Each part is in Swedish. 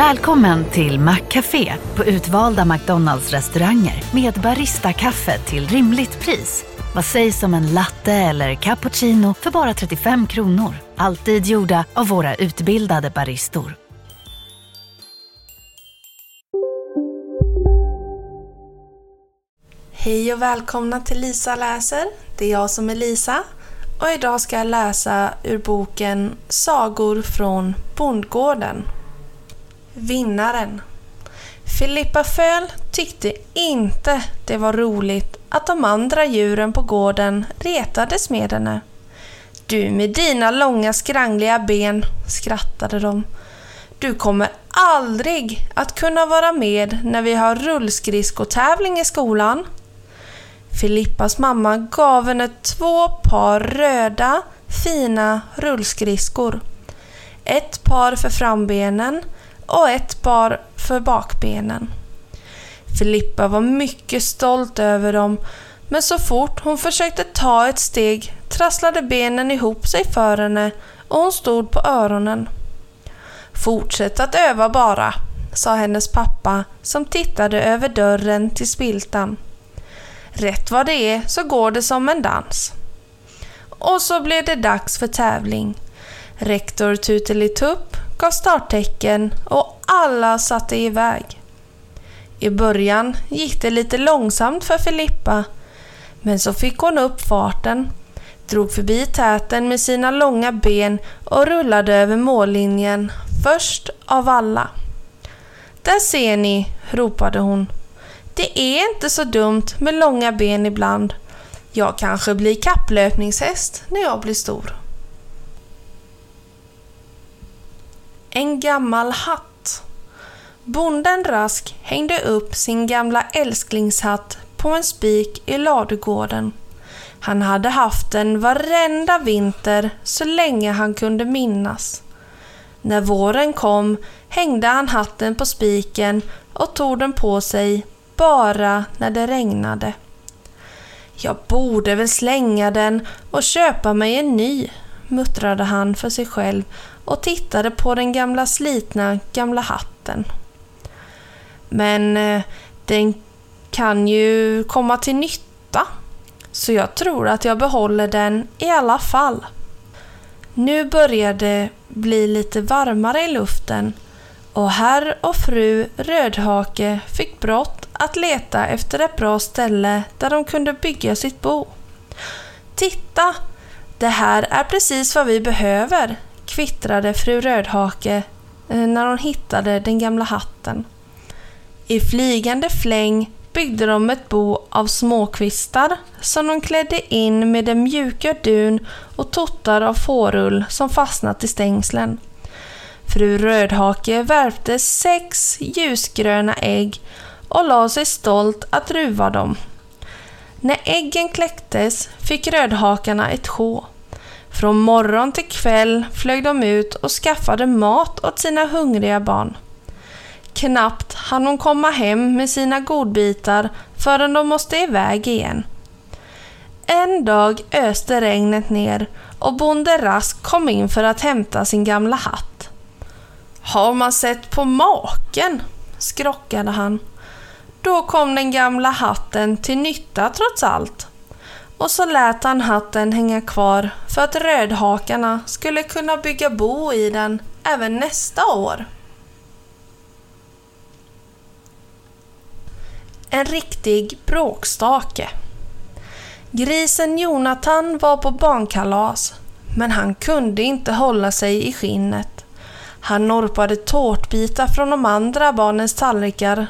Välkommen till Maccafé på utvalda McDonalds restauranger med Baristakaffe till rimligt pris. Vad sägs om en latte eller cappuccino för bara 35 kronor? Alltid gjorda av våra utbildade baristor. Hej och välkomna till Lisa läser. Det är jag som är Lisa och idag ska jag läsa ur boken Sagor från bondgården. Vinnaren Filippa Föl tyckte inte det var roligt att de andra djuren på gården retades med henne. Du med dina långa skrangliga ben, skrattade de. Du kommer aldrig att kunna vara med när vi har rullskridskotävling i skolan. Filippas mamma gav henne två par röda, fina rullskridskor. Ett par för frambenen och ett par för bakbenen. Filippa var mycket stolt över dem men så fort hon försökte ta ett steg trasslade benen ihop sig för henne och hon stod på öronen. Fortsätt att öva bara, sa hennes pappa som tittade över dörren till spiltan. Rätt vad det är så går det som en dans. Och så blev det dags för tävling. Rektor Tutelitupp gav starttecken och alla satte iväg. I början gick det lite långsamt för Filippa, men så fick hon upp farten, drog förbi täten med sina långa ben och rullade över mållinjen först av alla. Där ser ni, ropade hon. Det är inte så dumt med långa ben ibland. Jag kanske blir kapplöpningshäst när jag blir stor. En gammal hatt. Bonden Rask hängde upp sin gamla älsklingshatt på en spik i ladugården. Han hade haft den varenda vinter så länge han kunde minnas. När våren kom hängde han hatten på spiken och tog den på sig bara när det regnade. Jag borde väl slänga den och köpa mig en ny, muttrade han för sig själv och tittade på den gamla slitna gamla hatten. Men eh, den kan ju komma till nytta, så jag tror att jag behåller den i alla fall. Nu började det bli lite varmare i luften och herr och fru Rödhake fick brått att leta efter ett bra ställe där de kunde bygga sitt bo. Titta! Det här är precis vad vi behöver, kvittrade fru Rödhake eh, när hon hittade den gamla hatten. I flygande fläng byggde de ett bo av småkvistar som de klädde in med den mjuka dun och tottar av fårull som fastnat i stängslen. Fru Rödhake värpte sex ljusgröna ägg och la sig stolt att ruva dem. När äggen kläcktes fick rödhakarna ett sjå. Från morgon till kväll flög de ut och skaffade mat åt sina hungriga barn. Knappt hann hon komma hem med sina godbitar förrän de måste iväg igen. En dag öste regnet ner och bonde Rask kom in för att hämta sin gamla hatt. Har man sett på maken? skrockade han. Då kom den gamla hatten till nytta trots allt. Och så lät han hatten hänga kvar för att rödhakarna skulle kunna bygga bo i den även nästa år. En riktig bråkstake. Grisen Jonathan var på barnkalas, men han kunde inte hålla sig i skinnet. Han norpade tårtbitar från de andra barnens tallrikar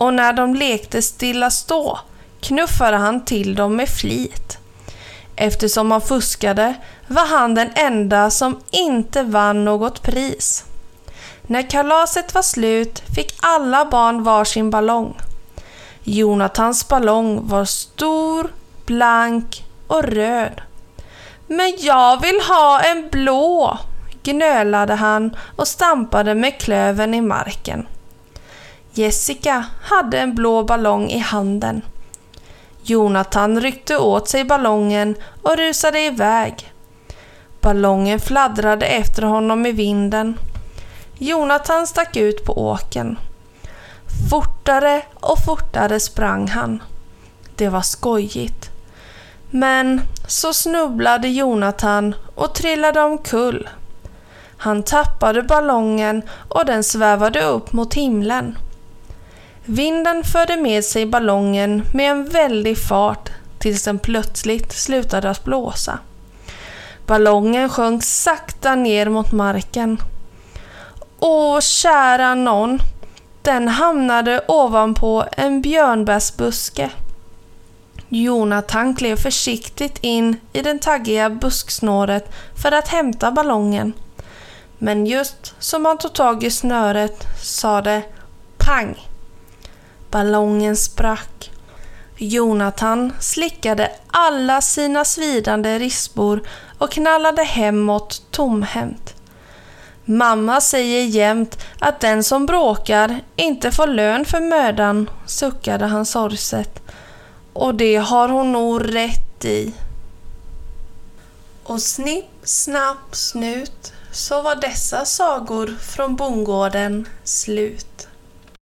och när de lekte stilla stå knuffade han till dem med flit. Eftersom han fuskade var han den enda som inte vann något pris. När kalaset var slut fick alla barn varsin ballong. Jonathans ballong var stor, blank och röd. Men jag vill ha en blå, gnölade han och stampade med klöven i marken. Jessica hade en blå ballong i handen. Jonathan ryckte åt sig ballongen och rusade iväg. Ballongen fladdrade efter honom i vinden. Jonathan stack ut på åken. Fortare och fortare sprang han. Det var skojigt. Men så snubblade Jonathan och trillade omkull. Han tappade ballongen och den svävade upp mot himlen. Vinden förde med sig ballongen med en väldig fart tills den plötsligt slutade att blåsa. Ballongen sjönk sakta ner mot marken. Åh, kära nån! Den hamnade ovanpå en björnbärsbuske. Jonathan klev försiktigt in i den taggiga busksnåret för att hämta ballongen. Men just som han tog tag i snöret sa det pang. Ballongen sprack. Jonathan slickade alla sina svidande rispor och knallade hemåt tomhänt. Mamma säger jämt att den som bråkar inte får lön för mödan, suckade han sorgset. Och det har hon nog rätt i. Och snipp, snapp, snut så var dessa sagor från bondgården slut.